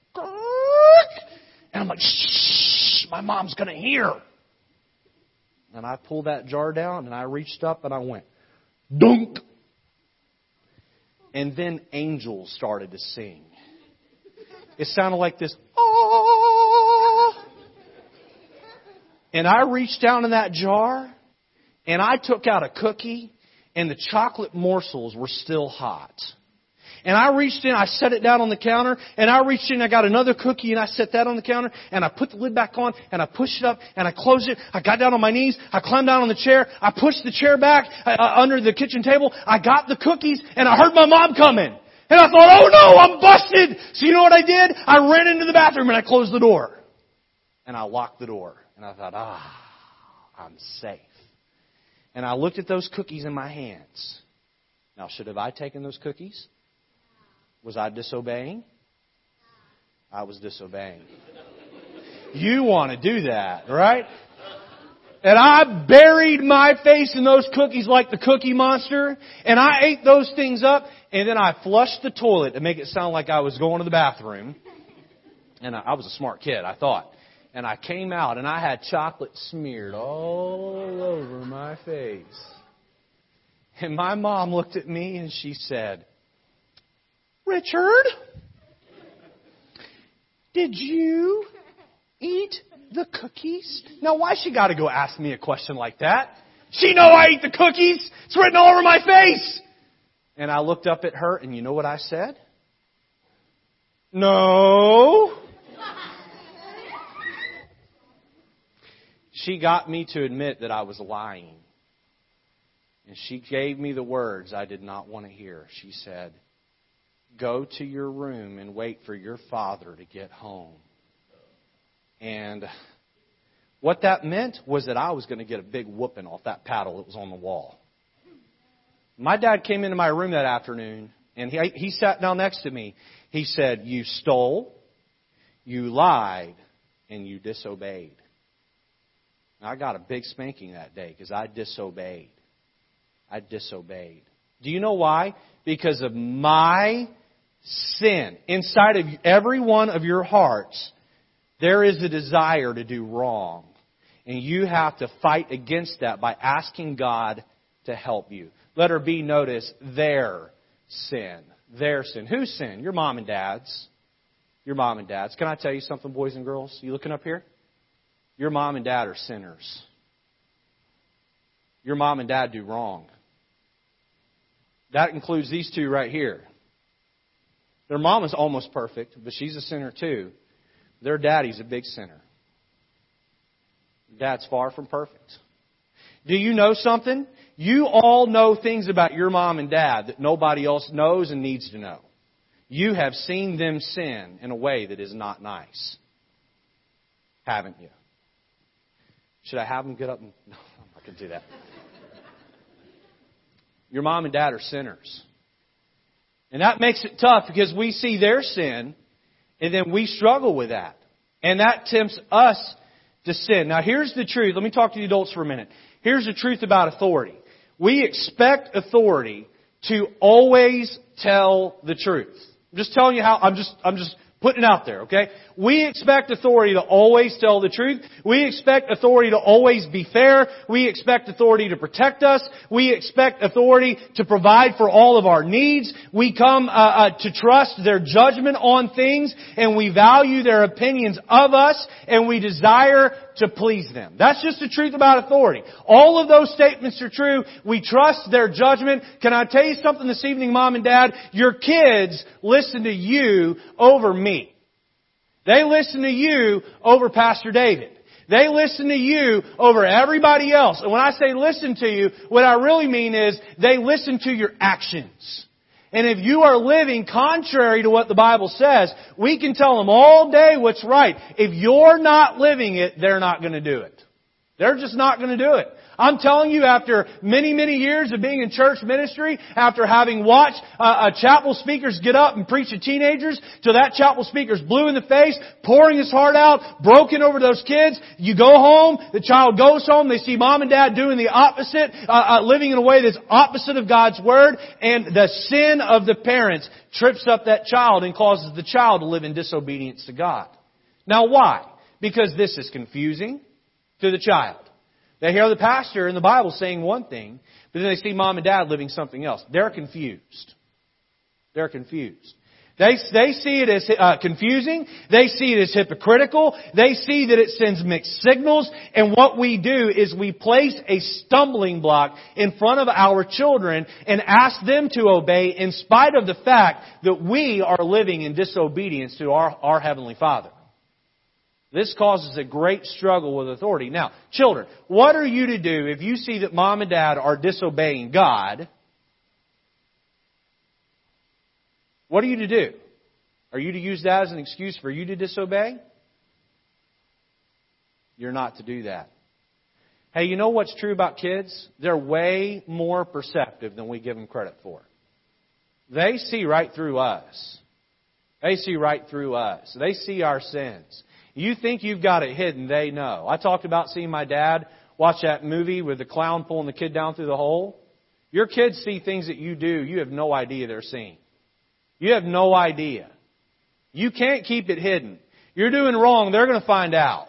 and I'm like, shh, my mom's going to hear. And I pulled that jar down and I reached up and I went, dunk. And then angels started to sing. It sounded like this, ah. And I reached down in that jar and I took out a cookie and the chocolate morsels were still hot. And I reached in, I set it down on the counter, and I reached in, I got another cookie, and I set that on the counter, and I put the lid back on, and I pushed it up, and I closed it. I got down on my knees, I climbed down on the chair, I pushed the chair back uh, uh under the kitchen table, I got the cookies, and I heard my mom coming. And I thought, oh no, I'm busted! So you know what I did? I ran into the bathroom and I closed the door. And I locked the door. And I thought, ah, I'm safe. And I looked at those cookies in my hands. Now, should have I taken those cookies? Was I disobeying? I was disobeying. You want to do that, right? And I buried my face in those cookies like the cookie monster, and I ate those things up, and then I flushed the toilet to make it sound like I was going to the bathroom. And I, was a smart kid, I thought and I came out and I had chocolate smeared all over my face. And my mom looked at me and she said, Richard, did you eat the cookies? Now why she gotta go ask me a question like that? She know I eat the cookies. It's written all over my face. And I looked up at her and you know what I said? No. She got me to admit that I was lying. And she gave me the words I did not want to hear. She said, Go to your room and wait for your father to get home. And what that meant was that I was going to get a big whooping off that paddle that was on the wall. My dad came into my room that afternoon and he, he sat down next to me. He said, You stole, you lied, and you disobeyed. I got a big spanking that day because I disobeyed. I disobeyed. Do you know why? Because of my sin. Inside of every one of your hearts, there is a desire to do wrong. And you have to fight against that by asking God to help you. Letter B, notice their sin. Their sin. Whose sin? Your mom and dad's. Your mom and dad's. Can I tell you something, boys and girls? You looking up here? Your mom and dad are sinners. Your mom and dad do wrong. That includes these two right here. Their mom is almost perfect, but she's a sinner too. Their daddy's a big sinner. Dad's far from perfect. Do you know something? You all know things about your mom and dad that nobody else knows and needs to know. You have seen them sin in a way that is not nice. Haven't you? Should I have them get up and. <laughs> No, going to do that. Your mom and dad are sinners. And that makes it tough because we see their sin and then we struggle with that. And that tempts us to sin. Now here's the truth. Let me talk to the adults for a minute. Here's the truth about authority. We expect authority to always tell the truth. I'm just telling you how, I'm just, I'm just putting it out there, okay? We expect authority to always tell the truth. We expect authority to always be fair. We expect authority to protect us. We expect authority to provide for all of our needs. We come uh, uh, to trust their judgment on things, and we value their opinions of us, and we desire to please them. That's just the truth about authority. All of those statements are true. We trust their judgment. Can I tell you something this evening, mom and dad? Your kids listen to you over me. They listen to you over Pastor David. They listen to you over everybody else. And when I say listen to you, what I really mean is they listen to your actions. And if you are living contrary to what the Bible says, we can tell them all day what's right. If you're not living it, they're not going to do it. They're just not going to do it. I'm telling you, after many, many years of being in church ministry, after having watched uh, uh, chapel speakers get up and preach to teenagers, till that chapel speaker's blue in the face, pouring his heart out, broken over those kids, you go home, the child goes home, they see mom and dad doing the opposite, uh, uh, living in a way that's opposite of God's Word, and the sin of the parents trips up that child and causes the child to live in disobedience to God. Now why? Because this is confusing to the child. They hear the pastor in the Bible saying one thing, but then they see mom and dad living something else. They're confused. They're confused. They, they see it as uh, confusing. They see it as hypocritical. They see that it sends mixed signals. And what we do is we place a stumbling block in front of our children and ask them to obey in spite of the fact that we are living in disobedience to our, our Heavenly Father. This causes a great struggle with authority. Now, children, what are you to do if you see that mom and dad are disobeying God? What are you to do? Are you to use that as an excuse for you to disobey? You're not to do that. Hey, you know what's true about kids? They're way more perceptive than we give them credit for. They see right through us. They see right through us. They see our sins. You think you've got it hidden, they know. I talked about seeing my dad watch that movie with the clown pulling the kid down through the hole. Your kids see things that you do you have no idea they're seeing. You have no idea. You can't keep it hidden. You're doing wrong, they're going to find out.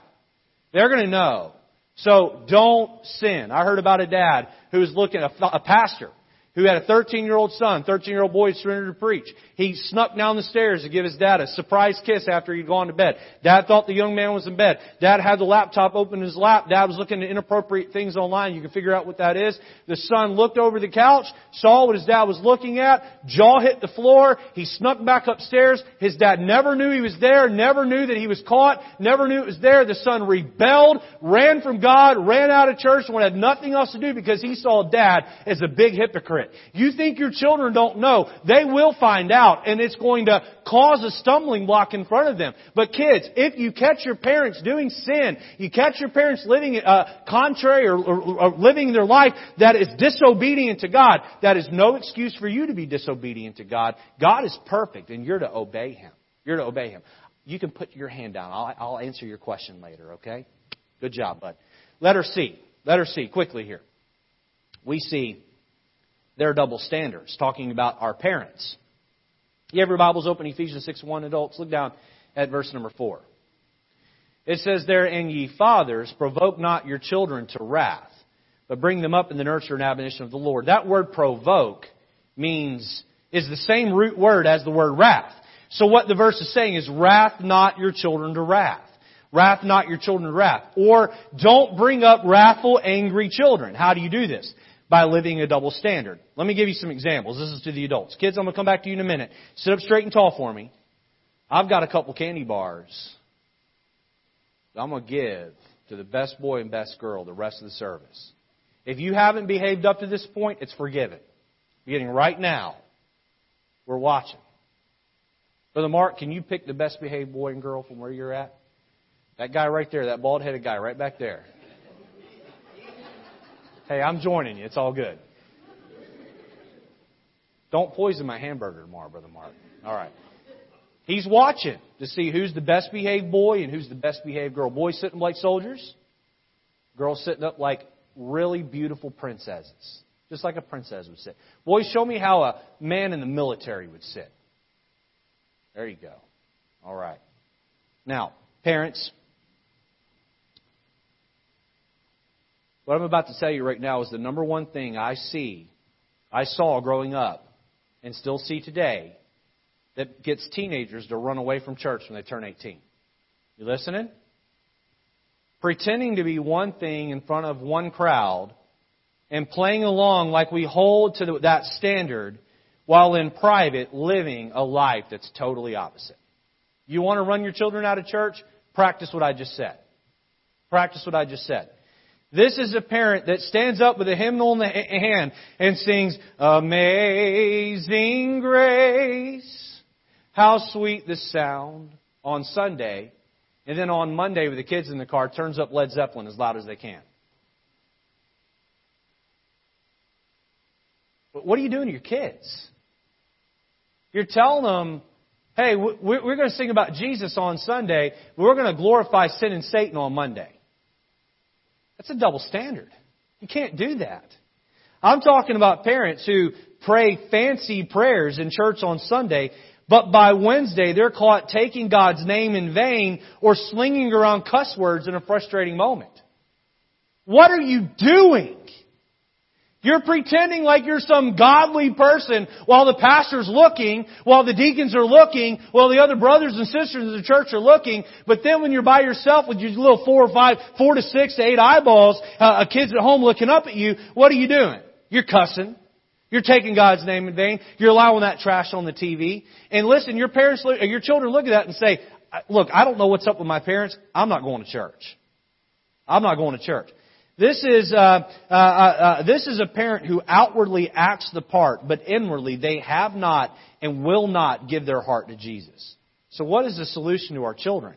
They're going to know. So don't sin. I heard about a dad who was looking, a, a pastor, who had a 13 year old son, 13 year old boy surrendered to preach. He snuck down the stairs to give his dad a surprise kiss after he'd gone to bed. Dad thought the young man was in bed. Dad had the laptop open in his lap. Dad was looking at inappropriate things online. You can figure out what that is. The son looked over the couch, saw what his dad was looking at, jaw hit the floor. He snuck back upstairs. His dad never knew he was there, never knew that he was caught, never knew it was there. The son rebelled, ran from God, ran out of church, and had nothing else to do because he saw dad as a big hypocrite. You think your children don't know. They will find out and it's going to cause a stumbling block in front of them. But kids, if you catch your parents doing sin, you catch your parents living uh, contrary or, or, or living their life that is disobedient to God, that is no excuse for you to be disobedient to God. God is perfect and you're to obey Him. You're to obey Him. You can put your hand down. I'll, I'll answer your question later, okay? Good job, bud. Letter C. Letter C, quickly here. We see their double standards, talking about our parents. You have your Bibles open, Ephesians 6 1 adults. Look down at verse number 4. It says there, And ye fathers, provoke not your children to wrath, but bring them up in the nurture and admonition of the Lord. That word provoke means, is the same root word as the word wrath. So what the verse is saying is, wrath not your children to wrath. Wrath not your children to wrath. Or don't bring up wrathful, angry children. How do you do this? By living a double standard. Let me give you some examples. This is to the adults. Kids, I'm going to come back to you in a minute. Sit up straight and tall for me. I've got a couple candy bars I'm going to give to the best boy and best girl the rest of the service. If you haven't behaved up to this point, it's forgiven. Beginning right now, we're watching. Brother Mark, can you pick the best behaved boy and girl from where you're at? That guy right there, that bald headed guy right back there. Hey, I'm joining you. It's all good. Don't poison my hamburger tomorrow, Brother Mark. All right. He's watching to see who's the best behaved boy and who's the best behaved girl. Boys sitting like soldiers, girls sitting up like really beautiful princesses, just like a princess would sit. Boys, show me how a man in the military would sit. There you go. All right. Now, parents, what I'm about to tell you right now is the number one thing I see, I saw growing up, and still see today that gets teenagers to run away from church when they turn 18. You listening? Pretending to be one thing in front of one crowd and playing along like we hold to that standard while in private living a life that's totally opposite. You want to run your children out of church? Practice what I just said. Practice what I just said. This is a parent that stands up with a hymnal in the hand and sings, Amazing Grace. How sweet the sound on Sunday, and then on Monday with the kids in the car, turns up Led Zeppelin as loud as they can. But what are you doing to your kids? You're telling them, hey, we're going to sing about Jesus on Sunday, but we're going to glorify sin and Satan on Monday. That's a double standard. You can't do that. I'm talking about parents who pray fancy prayers in church on Sunday but by Wednesday, they're caught taking God's name in vain or slinging around cuss words in a frustrating moment. What are you doing? You're pretending like you're some godly person while the pastor's looking, while the deacons are looking, while the other brothers and sisters in the church are looking. But then when you're by yourself with your little four or five, four to six to eight eyeballs, uh, kids at home looking up at you, what are you doing? You're cussing. You're taking God's name in vain. You're allowing that trash on the TV. And listen, your parents, your children look at that and say, look, I don't know what's up with my parents. I'm not going to church. I'm not going to church. This is, uh, uh, uh, uh, this is a parent who outwardly acts the part, but inwardly they have not and will not give their heart to Jesus. So what is the solution to our children?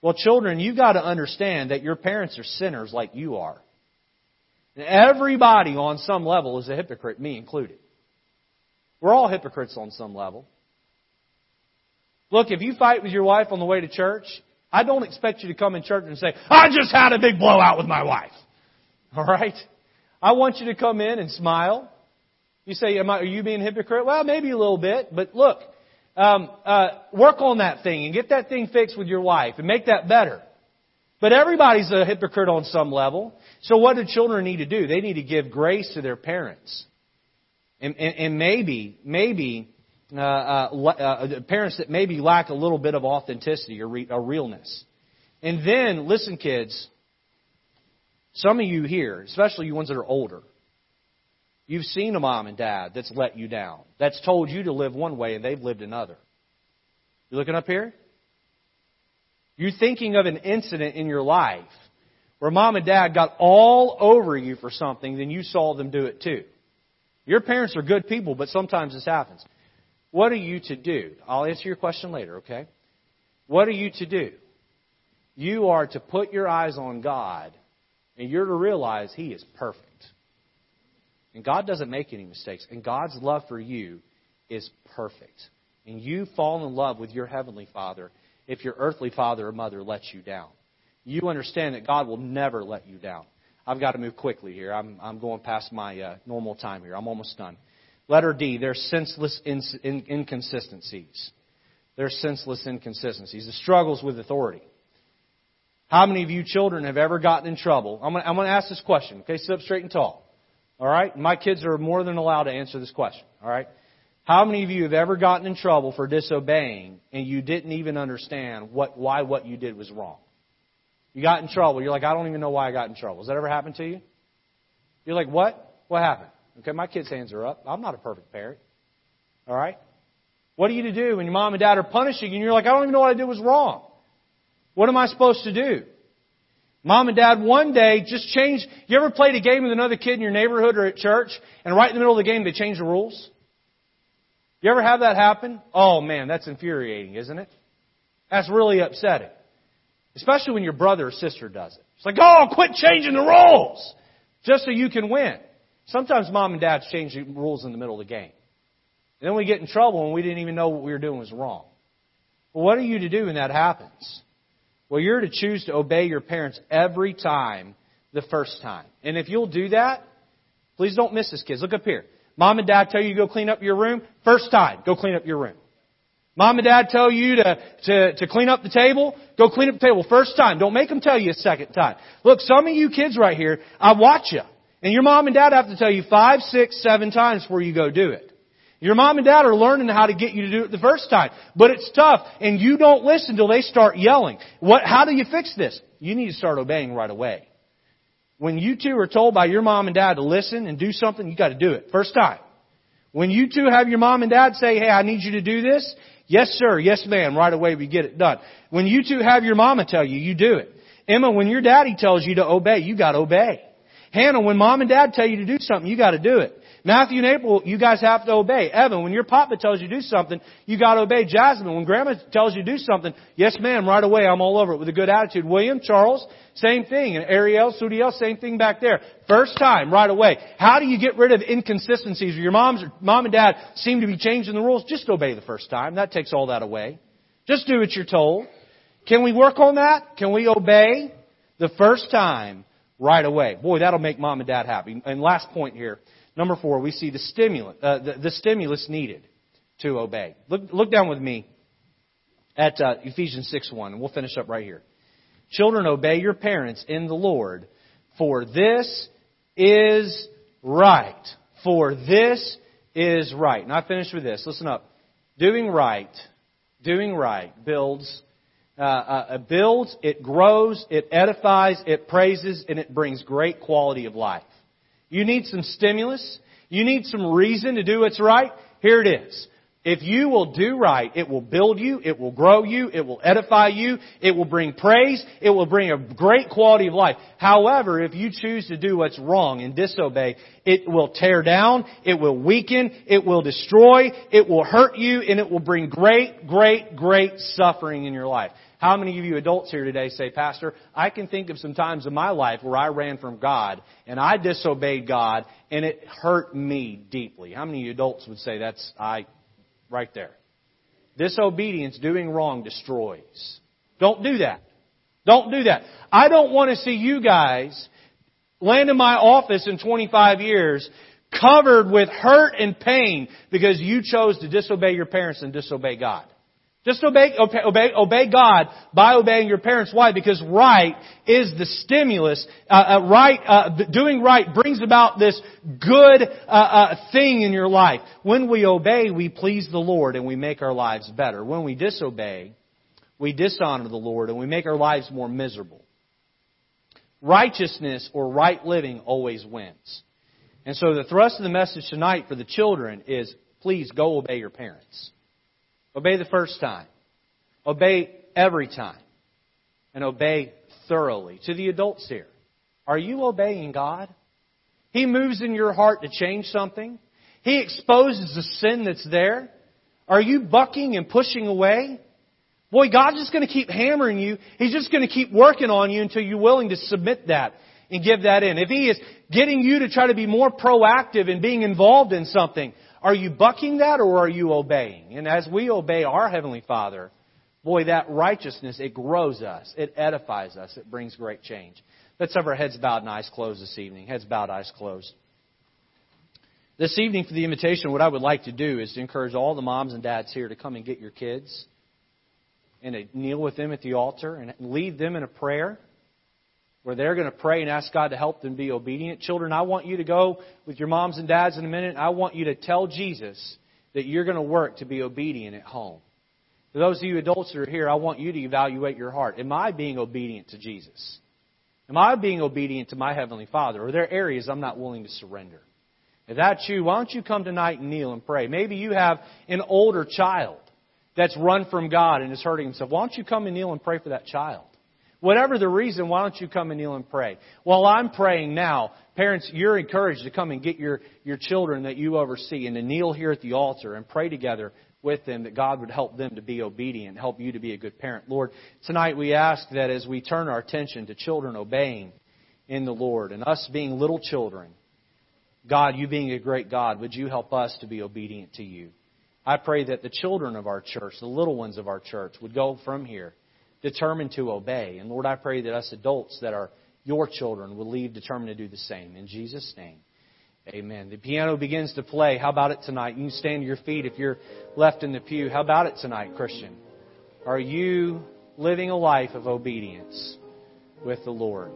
Well, children, you've got to understand that your parents are sinners like you are. Everybody on some level is a hypocrite, me included. We're all hypocrites on some level. Look, if you fight with your wife on the way to church, I don't expect you to come in church and say, I just had a big blowout with my wife. All right? I want you to come in and smile. You say, Am I, are you being a hypocrite? Well, maybe a little bit, but look, um, uh, work on that thing and get that thing fixed with your wife and make that better. But everybody's a hypocrite on some level. So what do children need to do? They need to give grace to their parents. And, and, and maybe, maybe, uh, uh, uh, parents that maybe lack a little bit of authenticity or, re, or realness. And then, listen kids, some of you here, especially you ones that are older, you've seen a mom and dad that's let you down, that's told you to live one way and they've lived another. You looking up here? You're thinking of an incident in your life where mom and dad got all over you for something, then you saw them do it too. Your parents are good people, but sometimes this happens. What are you to do? I'll answer your question later, okay? What are you to do? You are to put your eyes on God, and you're to realize He is perfect. And God doesn't make any mistakes. And God's love for you is perfect. And you fall in love with your Heavenly Father if your earthly father or mother lets you down. You understand that God will never let you down. I've got to move quickly here. I'm, I'm going past my uh, normal time here. I'm almost done. Letter D, there's senseless inconsistencies. There's senseless inconsistencies. The struggles with authority. How many of you children have ever gotten in trouble? I'm going to ask this question. Okay, sit up straight and tall. All right? My kids are more than allowed to answer this question. All right? How many of you have ever gotten in trouble for disobeying and you didn't even understand what, why what you did was wrong? You got in trouble. You're like, I don't even know why I got in trouble. Has that ever happened to you? You're like, what? What happened? Okay, my kids' hands are up. I'm not a perfect parent. All right? What are you to do when your mom and dad are punishing you and you're like, I don't even know what I did was wrong? What am I supposed to do? Mom and dad one day just changed. You ever played a game with another kid in your neighborhood or at church and right in the middle of the game they change the rules? You ever have that happen? Oh man, that's infuriating, isn't it? That's really upsetting. Especially when your brother or sister does it. It's like, oh, quit changing the rules! Just so you can win. Sometimes mom and dad change the rules in the middle of the game. And then we get in trouble and we didn't even know what we were doing was wrong. Well, what are you to do when that happens? Well, you're to choose to obey your parents every time the first time. And if you'll do that, please don't miss this, kids. Look up here. Mom and dad tell you to go clean up your room. First time, go clean up your room. Mom and dad tell you to, to, to clean up the table. Go clean up the table first time. Don't make them tell you a second time. Look, some of you kids right here, I watch you. And your mom and dad have to tell you five, six, seven times before you go do it. Your mom and dad are learning how to get you to do it the first time. But it's tough, and you don't listen until they start yelling. What, how do you fix this? You need to start obeying right away. When you two are told by your mom and dad to listen and do something, you gotta do it. First time. When you two have your mom and dad say, hey, I need you to do this, yes sir, yes ma'am, right away we get it done. When you two have your mama tell you, you do it. Emma, when your daddy tells you to obey, you gotta obey. Hannah, when mom and dad tell you to do something, you gotta do it. Matthew and April, you guys have to obey. Evan, when your papa tells you to do something, you got to obey. Jasmine, when grandma tells you to do something, yes ma'am, right away, I'm all over it with a good attitude. William, Charles, same thing. And Ariel, Sudiel, same thing back there. First time, right away. How do you get rid of inconsistencies? Where your mom's, mom and dad seem to be changing the rules. Just obey the first time. That takes all that away. Just do what you're told. Can we work on that? Can we obey the first time right away? Boy, that'll make mom and dad happy. And last point here. Number four, we see the stimulus, uh, the, the, stimulus needed to obey. Look, look down with me at uh, Ephesians 6 1, and we'll finish up right here. Children, obey your parents in the Lord, for this is right. For this is right. And I finish with this. Listen up. Doing right, doing right builds, uh, uh, builds, it grows, it edifies, it praises, and it brings great quality of life. You need some stimulus. You need some reason to do what's right. Here it is. If you will do right, it will build you, it will grow you, it will edify you, it will bring praise, it will bring a great quality of life. However, if you choose to do what's wrong and disobey, it will tear down, it will weaken, it will destroy, it will hurt you, and it will bring great, great, great suffering in your life. How many of you adults here today say, Pastor, I can think of some times in my life where I ran from God and I disobeyed God and it hurt me deeply? How many of you adults would say that's I right there? Disobedience, doing wrong, destroys. Don't do that. Don't do that. I don't want to see you guys land in my office in 25 years covered with hurt and pain because you chose to disobey your parents and disobey God. Just obey, obey, obey God by obeying your parents. Why? Because right is the stimulus. Uh, uh, right, uh, doing right brings about this good uh, uh, thing in your life. When we obey, we please the Lord and we make our lives better. When we disobey, we dishonor the Lord and we make our lives more miserable. Righteousness or right living always wins. And so the thrust of the message tonight for the children is please go obey your parents. Obey the first time. Obey every time. And obey thoroughly. To the adults here, are you obeying God? He moves in your heart to change something. He exposes the sin that's there. Are you bucking and pushing away? Boy, God's just going to keep hammering you. He's just going to keep working on you until you're willing to submit that and give that in. If He is getting you to try to be more proactive and being involved in something, are you bucking that or are you obeying? And as we obey our Heavenly Father, boy, that righteousness, it grows us. It edifies us. It brings great change. Let's have our heads bowed and eyes closed this evening. Heads bowed, eyes closed. This evening for the invitation, what I would like to do is to encourage all the moms and dads here to come and get your kids and to kneel with them at the altar and lead them in a prayer where they're going to pray and ask God to help them be obedient. Children, I want you to go with your moms and dads in a minute. I want you to tell Jesus that you're going to work to be obedient at home. For those of you adults that are here, I want you to evaluate your heart. Am I being obedient to Jesus? Am I being obedient to my Heavenly Father? Are there areas I'm not willing to surrender? If that's you, why don't you come tonight and kneel and pray? Maybe you have an older child that's run from God and is hurting himself. Why don't you come and kneel and pray for that child? Whatever the reason, why don't you come and kneel and pray? While I'm praying now, parents, you're encouraged to come and get your, your children that you oversee and to kneel here at the altar and pray together with them that God would help them to be obedient, help you to be a good parent. Lord, tonight we ask that as we turn our attention to children obeying in the Lord and us being little children, God, you being a great God, would you help us to be obedient to you? I pray that the children of our church, the little ones of our church, would go from here determined to obey. And Lord, I pray that us adults that are your children will leave determined to do the same. In Jesus' name, amen. The piano begins to play. How about it tonight? You can stand to your feet if you're left in the pew. How about it tonight, Christian? Are you living a life of obedience with the Lord?